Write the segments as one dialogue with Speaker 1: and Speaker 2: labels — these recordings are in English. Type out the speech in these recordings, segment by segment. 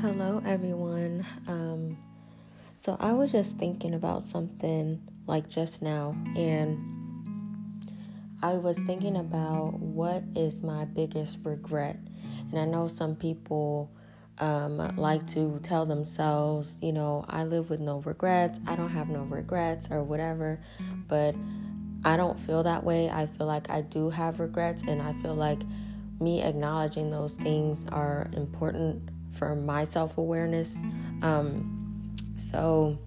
Speaker 1: Hello, everyone. Um, so, I was just thinking about something like just now, and I was thinking about what is my biggest regret. And I know some people um, like to tell themselves, you know, I live with no regrets, I don't have no regrets, or whatever. But I don't feel that way. I feel like I do have regrets, and I feel like me acknowledging those things are important for my self awareness. Um, so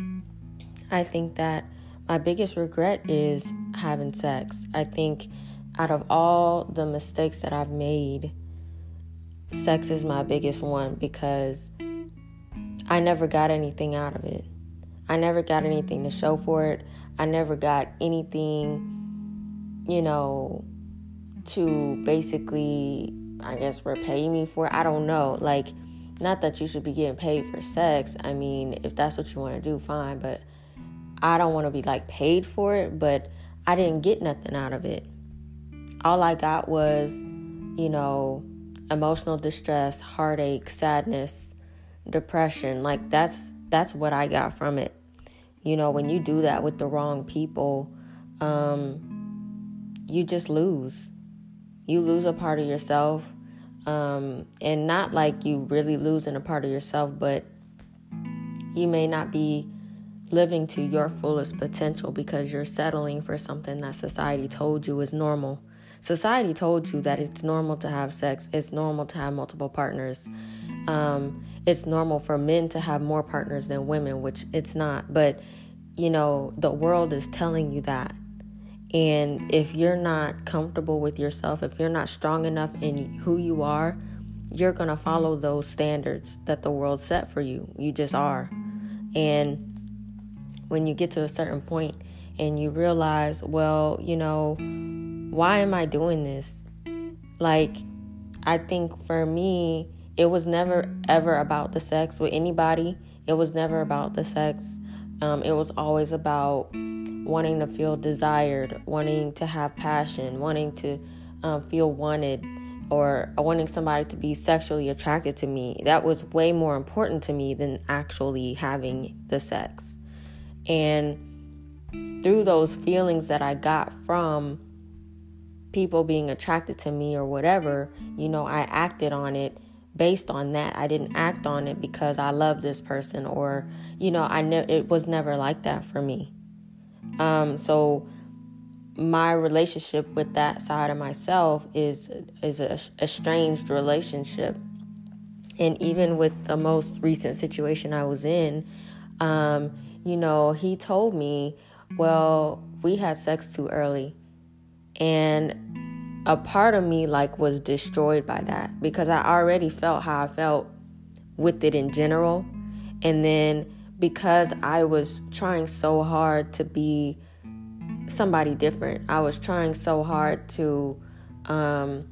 Speaker 1: I think that my biggest regret is having sex. I think out of all the mistakes that I've made, sex is my biggest one because I never got anything out of it. I never got anything to show for it. I never got anything, you know, to basically, I guess, repay me for. I don't know. Like, not that you should be getting paid for sex. I mean, if that's what you want to do, fine. But I don't want to be like paid for it. But I didn't get nothing out of it. All I got was, you know, emotional distress, heartache, sadness, depression. Like that's that's what I got from it. You know, when you do that with the wrong people, um, you just lose. You lose a part of yourself um, and not like you really losing a part of yourself, but you may not be living to your fullest potential because you're settling for something that society told you is normal. Society told you that it's normal to have sex, it's normal to have multiple partners. Um, it's normal for men to have more partners than women, which it's not. But, you know, the world is telling you that. And if you're not comfortable with yourself, if you're not strong enough in who you are, you're going to follow those standards that the world set for you. You just are. And when you get to a certain point and you realize, well, you know, why am I doing this? Like, I think for me, it was never ever about the sex with anybody. It was never about the sex. Um, it was always about wanting to feel desired, wanting to have passion, wanting to um, feel wanted, or wanting somebody to be sexually attracted to me. That was way more important to me than actually having the sex. And through those feelings that I got from people being attracted to me or whatever, you know, I acted on it based on that. I didn't act on it because I love this person or, you know, I ne- it was never like that for me. Um, so my relationship with that side of myself is is a estranged relationship. And even with the most recent situation I was in, um, you know, he told me, "Well, we had sex too early." And a part of me like was destroyed by that because I already felt how I felt with it in general. And then because I was trying so hard to be somebody different. I was trying so hard to um,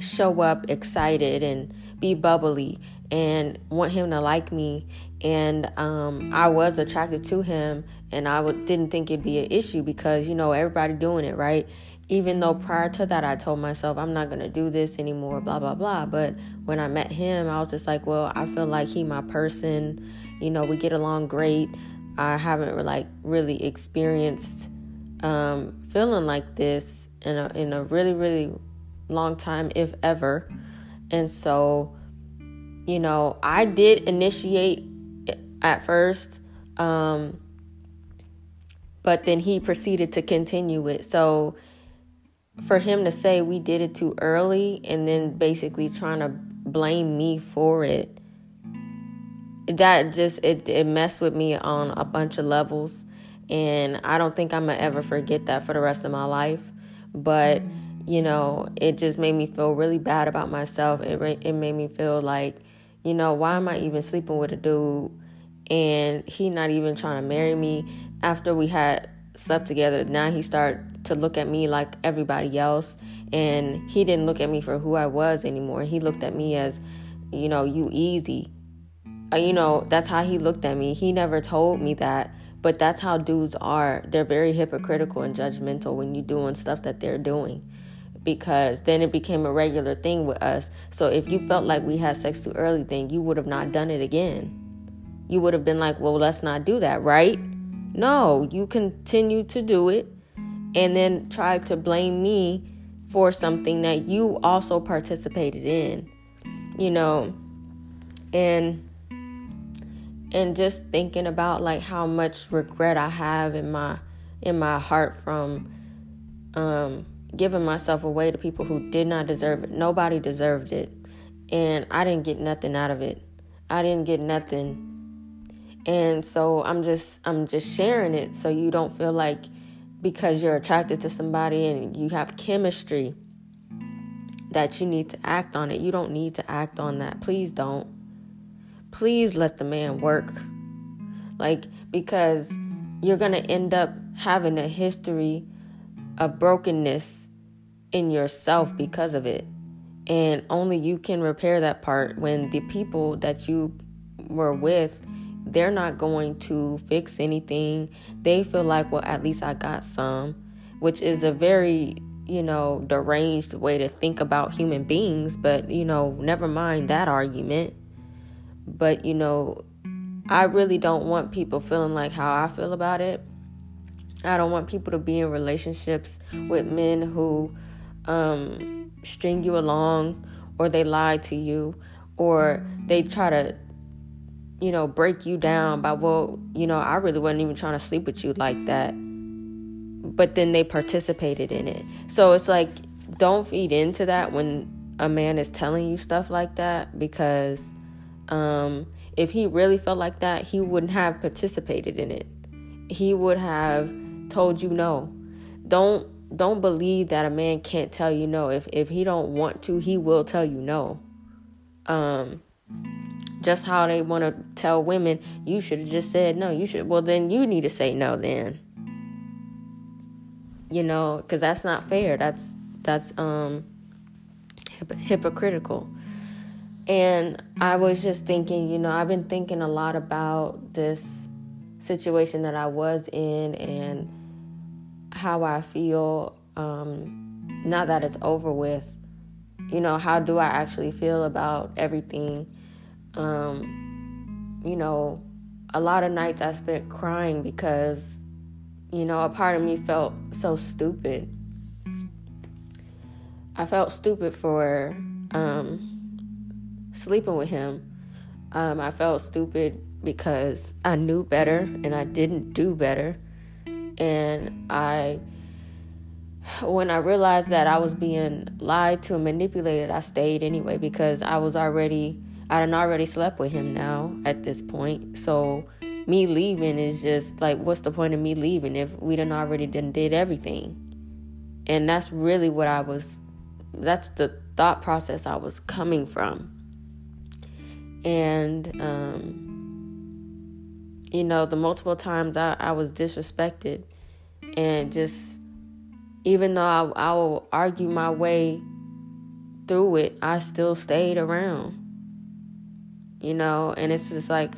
Speaker 1: show up excited and be bubbly and want him to like me. And um, I was attracted to him, and I w- didn't think it'd be an issue because you know everybody doing it, right? Even though prior to that I told myself I'm not gonna do this anymore, blah blah blah. But when I met him, I was just like, well, I feel like he my person you know, we get along great. I haven't like really experienced um, feeling like this in a in a really really long time, if ever. And so, you know, I did initiate at first, um, but then he proceeded to continue it. So, for him to say we did it too early and then basically trying to blame me for it that just it, it messed with me on a bunch of levels. And i don't think i'm gonna ever forget that for the rest of my life. But you know it just made me feel really bad about myself. It, it made me feel like you know why am i even sleeping with a dude? And he not even trying to marry me. After we had slept together now he started to look at me like everybody else and he didn't look at me for who i was anymore he looked at me as you know you easy uh, you know, that's how he looked at me. He never told me that, but that's how dudes are. They're very hypocritical and judgmental when you're doing stuff that they're doing because then it became a regular thing with us. So if you felt like we had sex too early, then you would have not done it again. You would have been like, well, let's not do that, right? No, you continue to do it and then try to blame me for something that you also participated in. You know, and and just thinking about like how much regret I have in my in my heart from um, giving myself away to people who did not deserve it. Nobody deserved it, and I didn't get nothing out of it. I didn't get nothing, and so I'm just I'm just sharing it so you don't feel like because you're attracted to somebody and you have chemistry that you need to act on it. You don't need to act on that. Please don't please let the man work. Like, because you're going to end up having a history of brokenness in yourself because of it. And only you can repair that part when the people that you were with, they're not going to fix anything. They feel like, well, at least I got some, which is a very, you know, deranged way to think about human beings. But, you know, never mind that argument. But, you know, I really don't want people feeling like how I feel about it. I don't want people to be in relationships with men who um, string you along or they lie to you or they try to, you know, break you down by, well, you know, I really wasn't even trying to sleep with you like that. But then they participated in it. So it's like, don't feed into that when a man is telling you stuff like that because um, if he really felt like that, he wouldn't have participated in it. He would have told you no. Don't don't believe that a man can't tell you no. If if he don't want to, he will tell you no. Um, just how they want to tell women, you should have just said no. You should. Well, then you need to say no. Then, you know, because that's not fair. That's that's um hypocritical. And I was just thinking, you know, I've been thinking a lot about this situation that I was in and how I feel um, now that it's over with. You know, how do I actually feel about everything? Um, you know, a lot of nights I spent crying because, you know, a part of me felt so stupid. I felt stupid for um, sleeping with him. Um, I felt stupid because I knew better and I didn't do better. And I, when I realized that I was being lied to and manipulated, I stayed anyway because I was already, I had already slept with him now at this point. So me leaving is just like, what's the point of me leaving if we done already done did everything? And that's really what I was, that's the thought process I was coming from and um, you know the multiple times I, I was disrespected and just even though I, I will argue my way through it i still stayed around you know and it's just like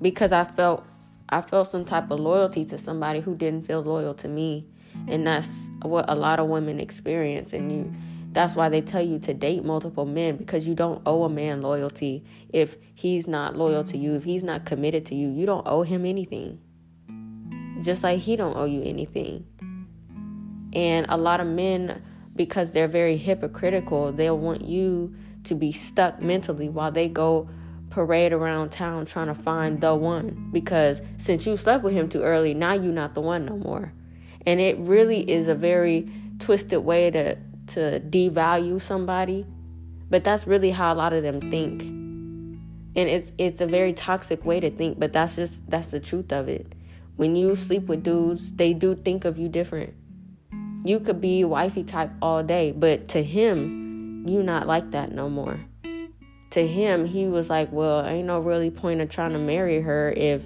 Speaker 1: because i felt i felt some type of loyalty to somebody who didn't feel loyal to me and that's what a lot of women experience and you that's why they tell you to date multiple men because you don't owe a man loyalty if he's not loyal to you, if he's not committed to you. You don't owe him anything. Just like he don't owe you anything. And a lot of men because they're very hypocritical, they'll want you to be stuck mentally while they go parade around town trying to find the one because since you slept with him too early, now you're not the one no more. And it really is a very twisted way to to devalue somebody, but that's really how a lot of them think. And it's it's a very toxic way to think, but that's just that's the truth of it. When you sleep with dudes, they do think of you different. You could be wifey type all day, but to him, you not like that no more. To him, he was like, Well, ain't no really point of trying to marry her if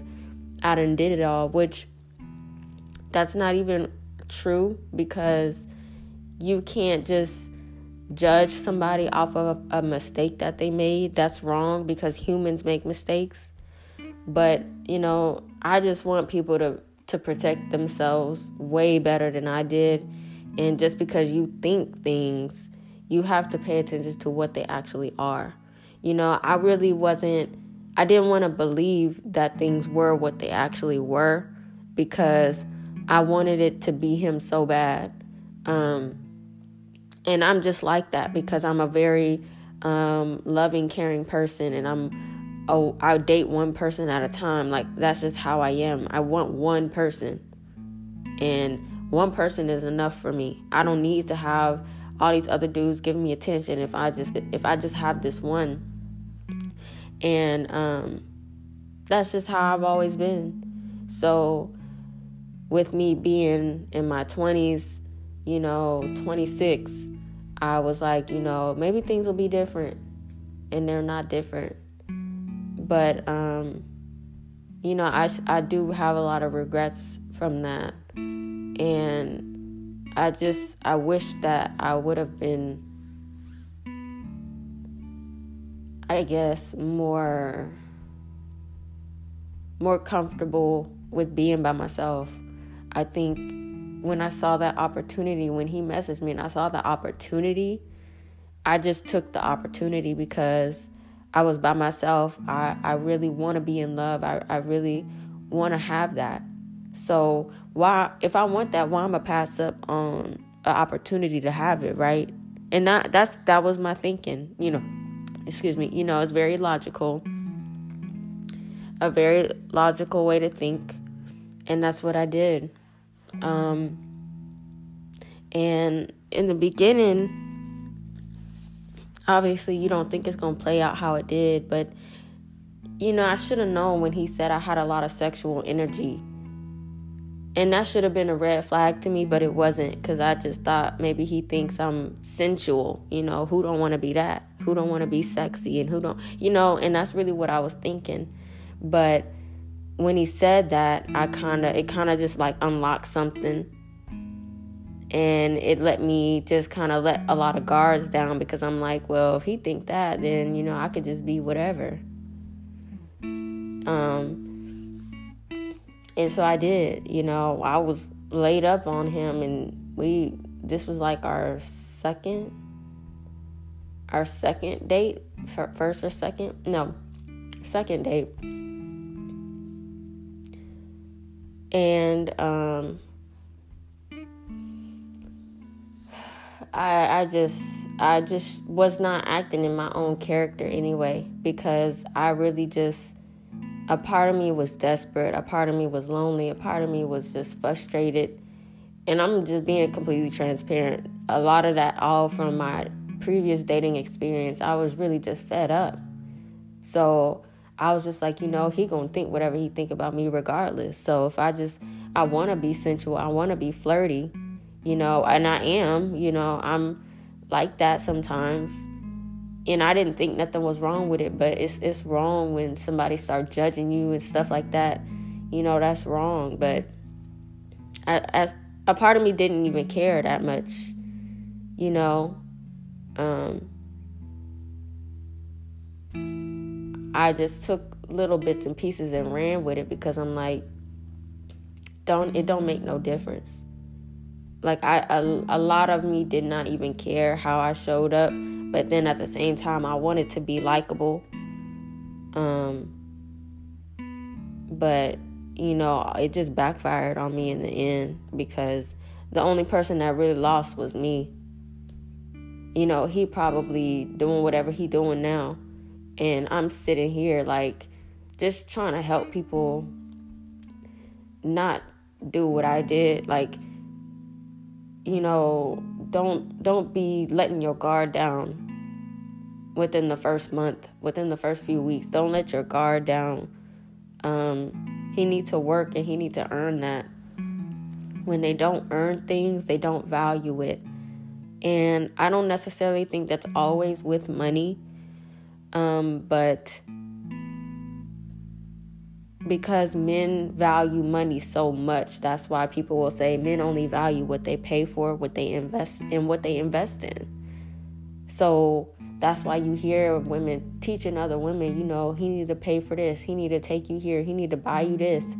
Speaker 1: I done did it all, which that's not even true because you can't just judge somebody off of a mistake that they made. That's wrong because humans make mistakes. But, you know, I just want people to to protect themselves way better than I did And just because you think things, you have to pay attention to what they actually are. You know, I really wasn't, I didn't want to believe that things were what they actually were because I wanted it to be him so bad. Um, and I'm just like that because I'm a very um, loving, caring person, and I'm oh I date one person at a time. Like that's just how I am. I want one person, and one person is enough for me. I don't need to have all these other dudes giving me attention if I just if I just have this one. And um, that's just how I've always been. So with me being in my 20s, you know, 26, I was like, you know, maybe things will be different. And they're not different. But, um, you know, I, I do have a lot of regrets from that. And I just, I wish that I would have been, I guess, more, more comfortable with being by myself I think when I saw that opportunity, when he messaged me and I saw the opportunity, I just took the opportunity because I was by myself. I, I really want to be in love. I, I really want to have that. So why if I want that, why am I pass up on an opportunity to have it, right? And that that's that was my thinking, you know. Excuse me, you know, it's very logical. A very logical way to think. And that's what I did. Um, and in the beginning, obviously, you don't think it's going to play out how it did, but you know, I should have known when he said I had a lot of sexual energy. And that should have been a red flag to me, but it wasn't because I just thought maybe he thinks I'm sensual. You know, who don't want to be that? Who don't want to be sexy? And who don't, you know, and that's really what I was thinking. But when he said that, I kind of, it kind of just like unlocked something. And it let me just kind of let a lot of guards down because I'm like, well, if he think that, then, you know, I could just be whatever. Um, and so I did, you know, I was laid up on him and we, this was like our second, our second date, first or second, no, second date and um, I I just I just was not acting in my own character anyway because I really just a part of me was desperate, a part of me was lonely, a part of me was just frustrated. And I'm just being completely transparent. A lot of that all from my previous dating experience. I was really just fed up. So I was just like, you know, he gonna think whatever he think about me regardless. So if I just I wanna be sensual, I wanna be flirty, you know, and I am, you know, I'm like that sometimes. And I didn't think nothing was wrong with it, but it's it's wrong when somebody start judging you and stuff like that. You know, that's wrong. But I, as a part of me didn't even care that much, you know. Um, I just took little bits and pieces and ran with it because I'm like, don't it don't make no difference. Like I a, a lot of me did not even care how I showed up, but then at the same time I wanted to be likable. Um but you know, it just backfired on me in the end because the only person that really lost was me. You know, he probably doing whatever he doing now. And I'm sitting here like just trying to help people not do what I did. Like you know don't don't be letting your guard down within the first month within the first few weeks. Don't let your guard down. Um he needs to work and he needs to earn that. When they don't earn things they don't value it and I don't necessarily think that's always with money um, but because men value money so much, that's why people will say men only value what they pay for, what they invest in, what they invest in. So that's why you hear women teaching other women, you know, he need to pay for this, he need to take you here, he need to buy you this.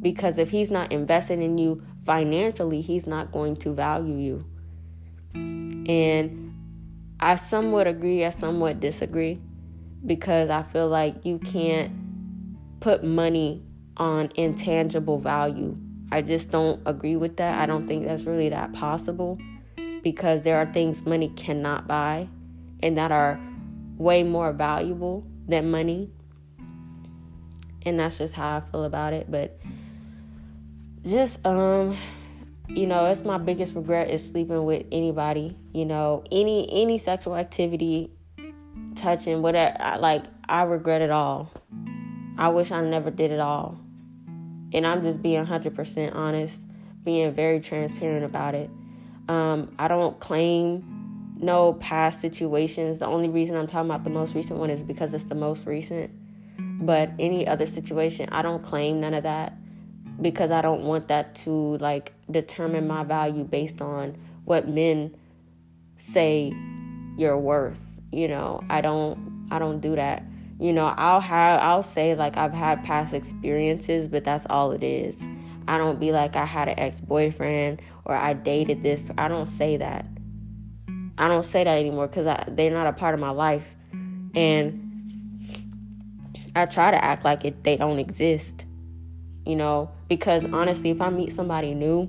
Speaker 1: Because if he's not investing in you financially, he's not going to value you. And I somewhat agree, I somewhat disagree because I feel like you can't put money on intangible value. I just don't agree with that. I don't think that's really that possible because there are things money cannot buy and that are way more valuable than money. And that's just how I feel about it. But just um you know, it's my biggest regret is sleeping with anybody, you know, any any sexual activity, touching, whatever I, like I regret it all. I wish I never did it all. And I'm just being 100% honest, being very transparent about it. Um, I don't claim no past situations. The only reason I'm talking about the most recent one is because it's the most recent. But any other situation, I don't claim none of that because I don't want that to like determine my value based on what men say you're worth. You know, I don't I don't do that. You know, I'll have I'll say like I've had past experiences, but that's all it is. I don't be like I had an ex-boyfriend or I dated this. I don't say that. I don't say that anymore cuz they're not a part of my life. And I try to act like it they don't exist. You know, because honestly, if I meet somebody new,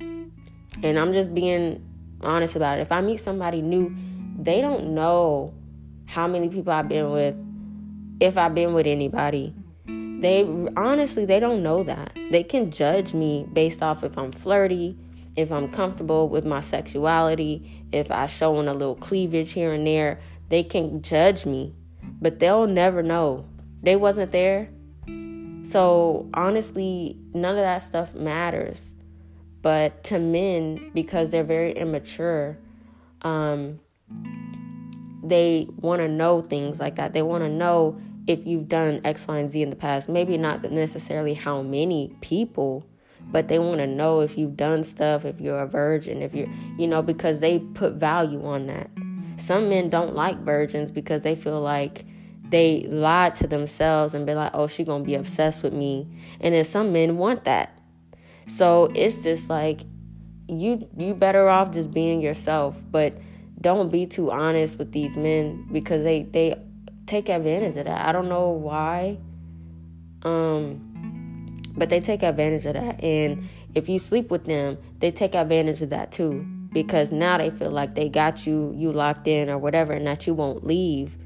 Speaker 1: and I'm just being honest about it, if I meet somebody new, they don't know how many people I've been with, if I've been with anybody. They honestly, they don't know that. They can judge me based off if I'm flirty, if I'm comfortable with my sexuality, if I show in a little cleavage here and there. They can judge me, but they'll never know. They wasn't there. So honestly, none of that stuff matters. But to men, because they're very immature, um, they want to know things like that. They want to know if you've done X, Y, and Z in the past. Maybe not necessarily how many people, but they want to know if you've done stuff, if you're a virgin, if you're, you know, because they put value on that. Some men don't like virgins because they feel like they lied to themselves and be like, oh, she gonna be obsessed with me. And then some men want that. So it's just like you you better off just being yourself, but don't be too honest with these men because they they take advantage of that. I don't know why. Um but they take advantage of that and if you sleep with them, they take advantage of that too because now they feel like they got you you locked in or whatever and that you won't leave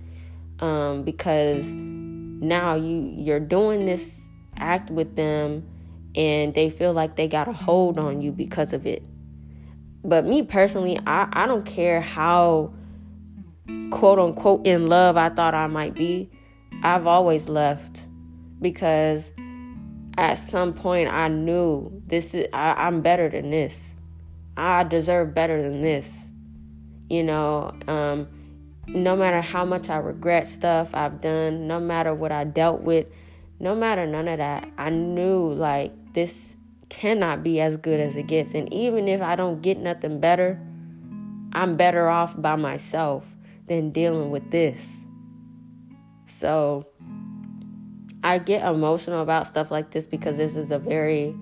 Speaker 1: um, because now you you're doing this act with them and they feel like they got a hold on you because of it. But me personally i, I don't care how quote unquote in love i thought i might be. I've always left because at some point i knew this is I, i'm better than this. I deserve better than this you know um, no matter how much I regret stuff I've done, no matter what I dealt with, no matter none of that, I knew like this cannot be as good as it gets. And even if I don't get nothing better, I'm better off by myself than dealing with this. So I get emotional about stuff like this because this is a very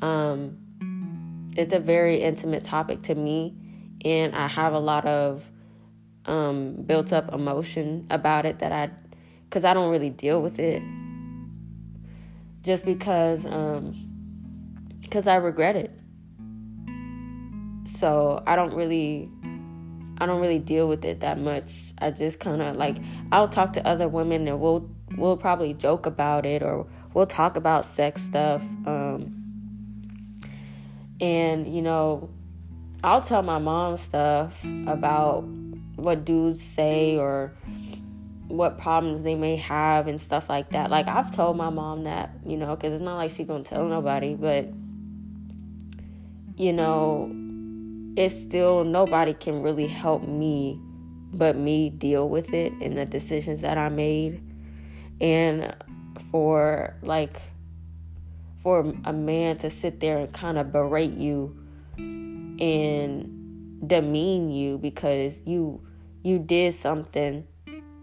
Speaker 1: um it's a very intimate topic to me and I have a lot of um, built up emotion about it that I, because I don't really deal with it. Just because, um, because I regret it. So I don't really, I don't really deal with it that much. I just kind of like I'll talk to other women and we'll we'll probably joke about it or we'll talk about sex stuff. Um, and you know, I'll tell my mom stuff about what dudes say or what problems they may have and stuff like that. Like I've told my mom that, you know, cuz it's not like she going to tell nobody, but you know, it's still nobody can really help me but me deal with it and the decisions that I made. And for like for a man to sit there and kind of berate you and demean you because you you did something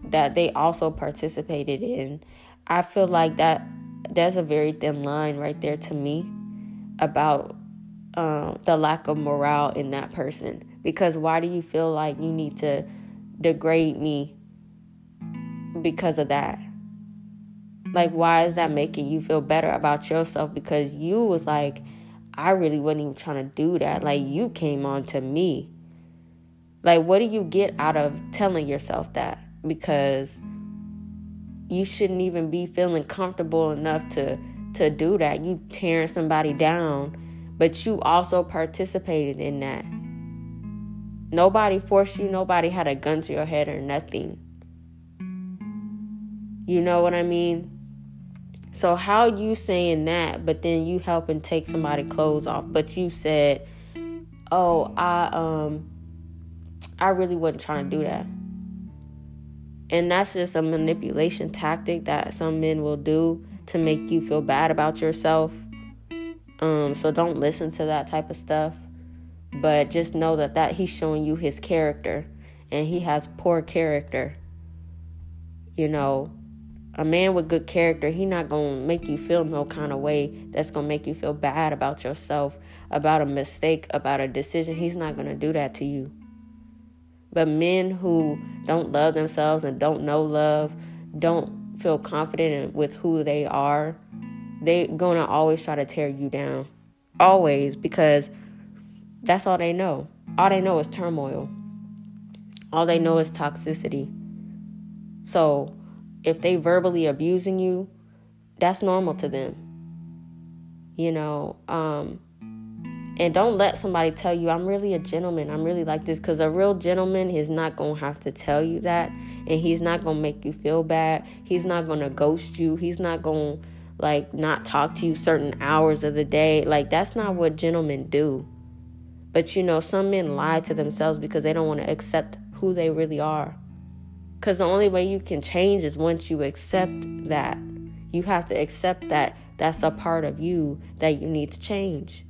Speaker 1: that they also participated in. I feel like that there's a very thin line right there to me about um, the lack of morale in that person Because why do you feel like you need to degrade me because of that? Like, why is that making you feel better about yourself? Because you was like, I really wasn't even trying to do that. Like, you came on to me. Like, what do you get out of telling yourself that? Because you shouldn't even be feeling comfortable enough to to do that. You tearing somebody down, but you also participated in that. Nobody forced you, nobody had a gun to your head or nothing. You know what I mean? So how you saying that, but then you helping take somebody clothes off, but you said, "Oh, I um I really wasn't trying to do that." And that's just a manipulation tactic that some men will do to make you feel bad about yourself. Um so don't listen to that type of stuff. But just know that that he's showing you his character and he has poor character. You know, a man with good character, he not to make you feel no kind of way that's to make you feel bad about yourself, about a mistake, about a decision. He's not to do that to you. But men who don't love themselves and don't know love, don't feel confident with who they are, they're going to always try to tear you down. Always because that's all they know. All they know is turmoil. All they know is toxicity. So, if they verbally abusing you, that's normal to them. You know, um, and don't let somebody tell you I'm really a gentleman. I'm really like this cuz a real gentleman is not going to have to tell you that and he's not going to make you feel bad. He's not going to ghost you. He's not going to like not talk to you certain hours of the day. Like that's not what gentlemen do. But you know, some men lie to themselves because they don't want to accept who they really are. Because the only way you can change is once you accept that. You have to accept that that's a part of you that you need to change.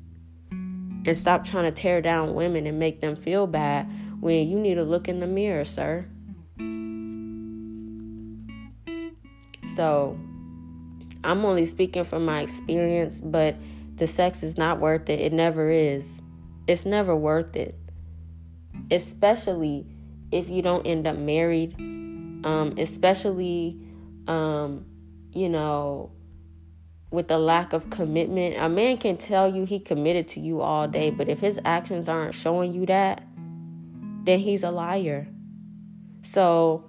Speaker 1: And stop trying to tear down women and make them feel bad when you need to look in the mirror, sir. So, I'm only speaking from my experience, but the sex is not worth it. It never is. It's never worth it. Especially if you don't end up married um, especially, um, you know, with the lack of commitment. A man can tell you he committed to you all day, but if his actions aren't showing you that, then he's a liar. So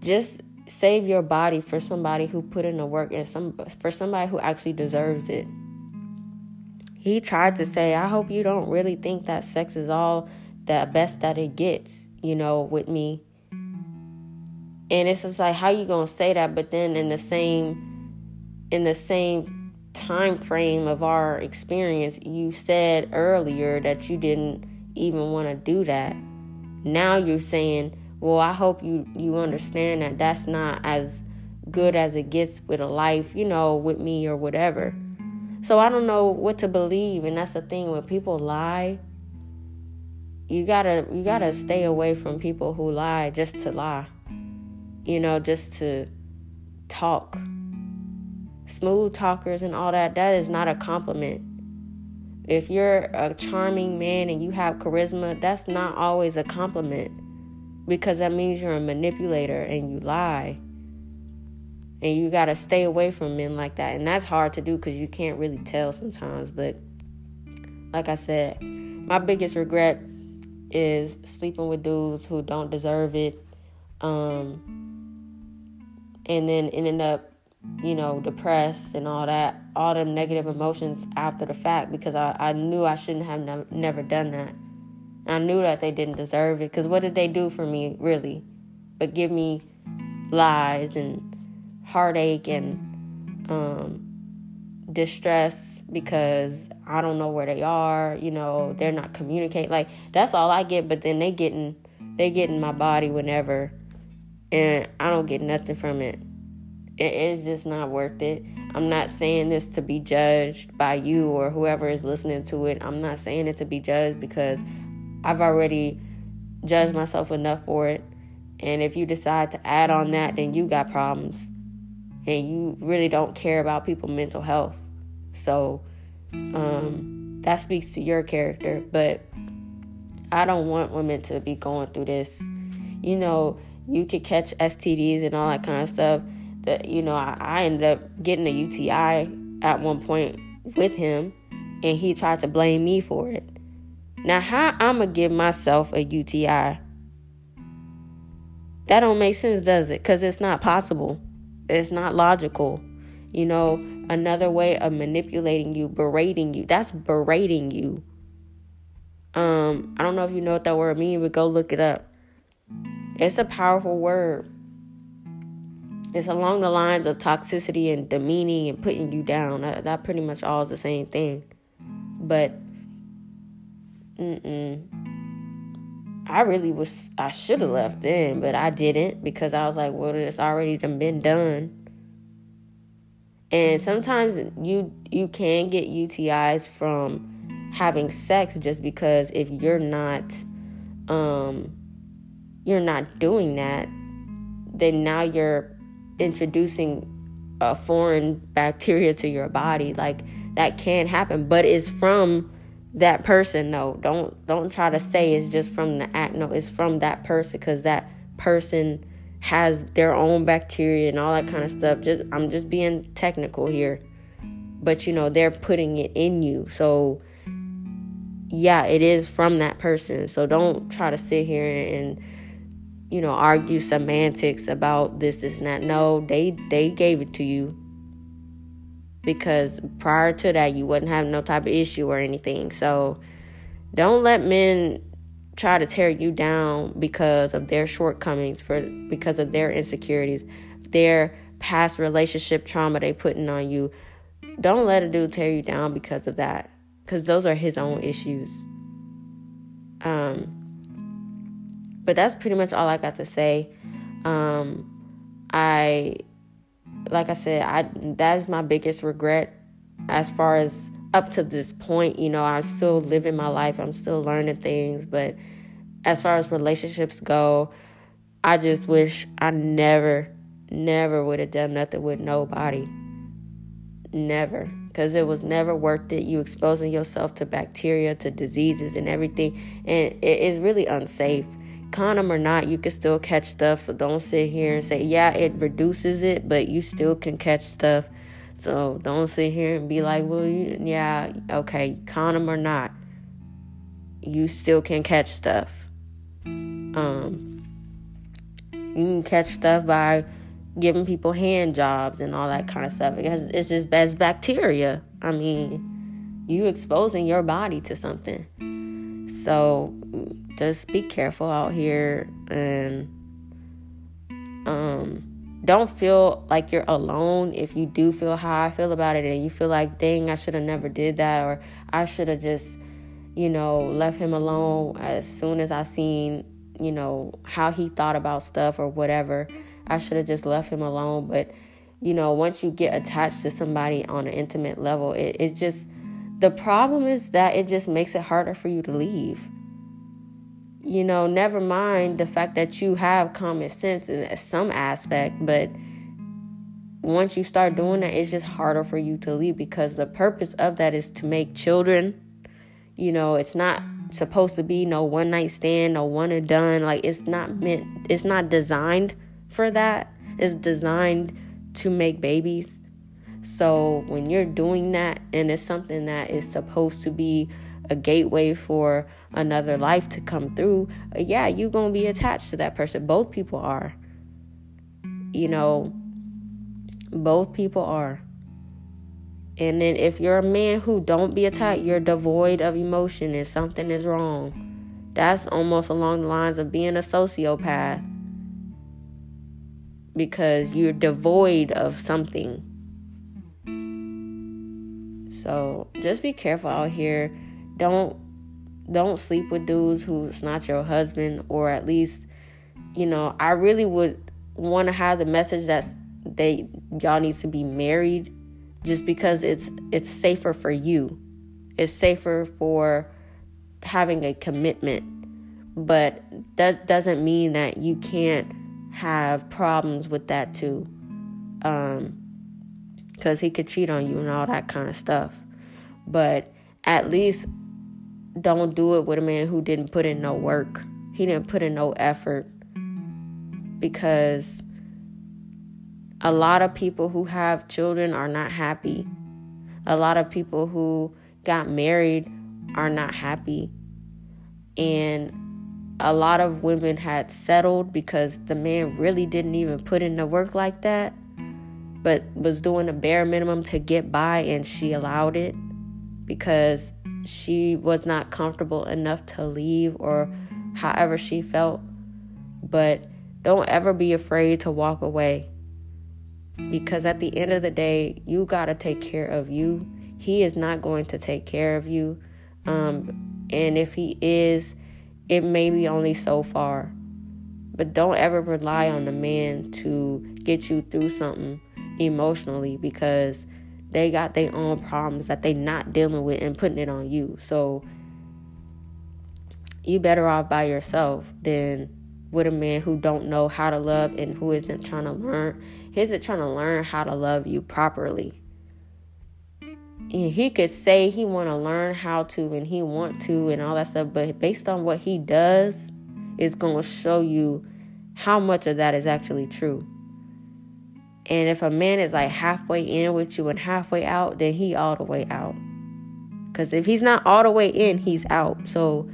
Speaker 1: just save your body for somebody who put in the work and some for somebody who actually deserves it. He tried to say, I hope you don't really think that sex is all the best that it gets, you know, with me. And it's just like how you gonna say that, but then in the same in the same time frame of our experience, you said earlier that you didn't even want to do that. Now you're saying, well, I hope you you understand that that's not as good as it gets with a life, you know, with me or whatever. So I don't know what to believe, and that's the thing when people lie. You gotta you gotta stay away from people who lie just to lie you know, just to talk. Smooth talkers and all that, that is not a compliment. If you're a charming man and you have charisma, that's not always a compliment because that means you're a manipulator and you lie. And you got to stay away from men like that. And that's hard to do because you can't really tell sometimes. But like I said, my biggest regret is sleeping with dudes who don't deserve it. Um, and then ended up, you know, depressed and all that, all them negative emotions after the fact because I, I knew I shouldn't have nev- never done that. I knew that they didn't deserve it because what did they do for me, really? But give me lies and heartache and um, distress because I don't know where they are. You know, they're not communicating. Like that's all I get. But then they getting they get in my body whenever and I don't get nothing from it. It's just not worth it. I'm not saying this to be judged by you or whoever is listening to it. I'm not saying it to be judged because I've already judged myself enough for it. And if you decide to add on that, then you got problems. And you really don't care about people's mental health. So um, that speaks to your character. But I don't want women to be going through this. You know, you could catch STDs and all that kind of stuff. That you know, I, I ended up getting a UTI at one point with him, and he tried to blame me for it. Now, how I'm gonna give myself a UTI? That don't make sense, does it? Because it's not possible. It's not logical. You know, another way of manipulating you, berating you. That's berating you. Um, I don't know if you know what that word means, but go look it up. It's a powerful word. It's along the lines of toxicity and demeaning and putting you down. That, that pretty much all is the same thing. But, mm-mm. I really was, I should have left then, but I didn't because I was like, well, it's already been done. And sometimes you you can get UTIs from having sex just because if you're not um you're not doing that, then now you're introducing a foreign bacteria to your body. Like that can happen, but it's from that person. No, don't don't try to say it's just from the act. No, it's from that person because that person has their own bacteria and all that kind of stuff. Just I'm just being technical here. But you know, they're putting it in you. So yeah, it is from that person. So don't try to sit here and you know, argue semantics about this, this, and that. No, they they gave it to you because prior to that, you wouldn't have no type of issue or anything. So don't let men try to tear you down because of their shortcomings, for because of their insecurities, their past relationship trauma they putting on you. Don't let a dude tear you down because of that, because those are his own issues. Um, but that's pretty much all I got to say. Um, I, like I said, I that is my biggest regret as far as up to this point, you know, I'm still living my life. I'm still learning things. But as far as relationships go, I just wish I never, never would have done nothing with nobody. Never. Because it was never worth it. You exposing yourself to bacteria, to diseases, and everything. And it is really unsafe. Condom or not, you can still catch stuff. So don't sit here and say, yeah, it reduces it, but you still can catch stuff so don't sit here and be like, well, you, yeah, okay, condom or not, you still can catch stuff. Um, you can catch stuff by giving people hand jobs and all that kind of stuff because it's just as bacteria. I mean, you exposing your body to something. So just be careful out here and um don't feel like you're alone if you do feel how I feel about it and you feel like, dang, I should have never did that or I should have just, you know, left him alone as soon as I seen, you know, how he thought about stuff or whatever. I should have just left him alone. But, you know, once you get attached to somebody on an intimate level, it, it's just the problem is that it just makes it harder for you to leave you know, never mind the fact that you have common sense in some aspect, but once you start doing that, it's just harder for you to leave because the purpose of that is to make children. You know, it's not supposed to be no one night stand, no one and done. Like, it's not meant, it's not designed for that. It's designed to make babies. So, when you're doing that and it's something that is supposed to be a gateway for another life to come through, uh, yeah, you're going to be attached to that person. Both people are. You know, both people are. And then if you're a man who don't be attached, you're devoid of emotion and something is wrong. That's almost along the lines of being a sociopath. Because you're devoid of something. So just be careful out here don't don't sleep with dudes who's not your husband or at least you know i really would want to have the message that they y'all need to be married just because it's it's safer for you. It's safer for having a commitment. But that doesn't mean that you can't have problems with that too um because he could cheat on you and all that kind of stuff. But at least don't do it with a man who didn't put in no work. He didn't put in no effort because a lot of people who have children are not happy. A lot of people who got married are not happy. And a lot of women had settled because the man really didn't even put in the work like that, but was doing the bare minimum to get by, and she allowed it because she was not comfortable enough to leave or however she felt. But don't ever be afraid to walk away because at the end of the day, you got to take care of you. He is not going to take care of you. Um, and if he is, it may be only so far. But don't ever rely on the man to get you through something emotionally because they got their own mm-hmm. problems that they not dealing with and putting it on you. So you better off by yourself than with a man who don't know how to love and who isn't trying to learn. He isn't trying to learn how to love you properly. And he could say he want to learn how to and he want to and all that stuff, but based on what he does, is going to show you how much of that is actually true. And if a man is like halfway in with you and halfway out, then he all the way out. Because if he's not all the way in, he's out. So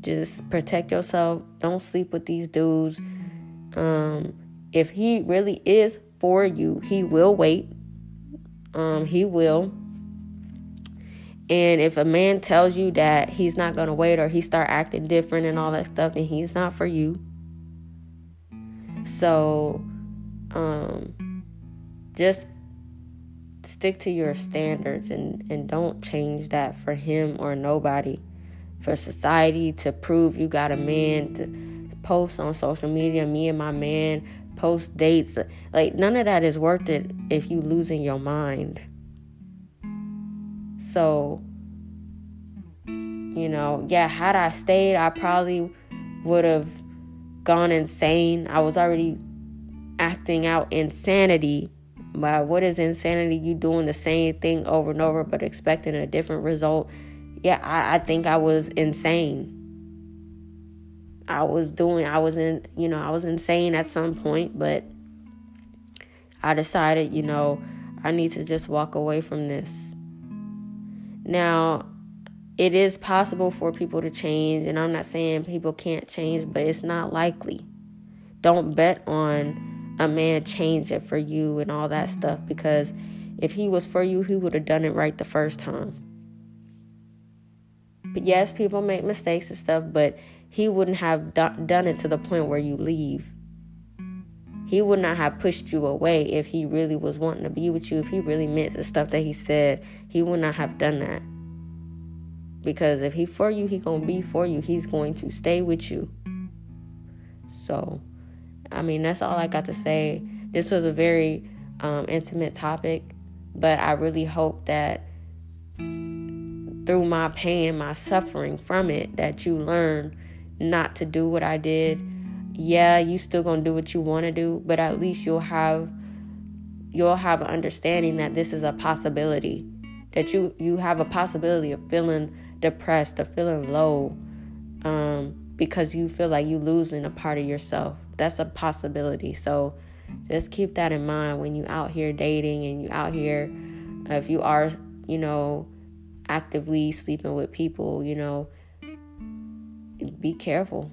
Speaker 1: just protect yourself. Don't sleep with these dudes. Um, if he really is for you, he will wait. Um, he will. And if a man tells you that he's not gonna wait or he start acting different and all that stuff, then he's not for you. So um, just stick to your standards and, and don't change that for him or nobody. For society to prove you got a man to post on social media, me and my man post dates. Like none of that is worth it if you losing your mind. So, you know, yeah, had I stayed, I probably would have gone insane. I was already acting out insanity. By what is insanity? You doing the same thing over and over but expecting a different result. Yeah, I, I think I was insane. I was doing I was in you know, I was insane at some point, but I decided, you know, I need to just walk away from this. Now, it is possible for people to change, and I'm not saying people can't change, but it's not likely. Don't bet on a man change it for you and all that stuff because if he was for you, he would have done it right the first time. But yes, people make mistakes and stuff, but he wouldn't have do- done it to the point where you leave. He would not have pushed you away if he really was wanting to be with you. If he really meant the stuff that he said, he would not have done that. Because if he for you, he gonna be for you. He's going to stay with you. So I mean, that's all I got to say. This was a very um, intimate topic, but I really hope that through my pain, my suffering from it, that you learn not to do what I did. Yeah, you still gonna do what you want to do, but at least you'll have you'll have an understanding that this is a possibility. That you you have a possibility of feeling depressed, of feeling low, um, because you feel like you're losing a part of yourself that's a possibility. So just keep that in mind when you out here dating and you out here if you are, you know, actively sleeping with people, you know, be careful.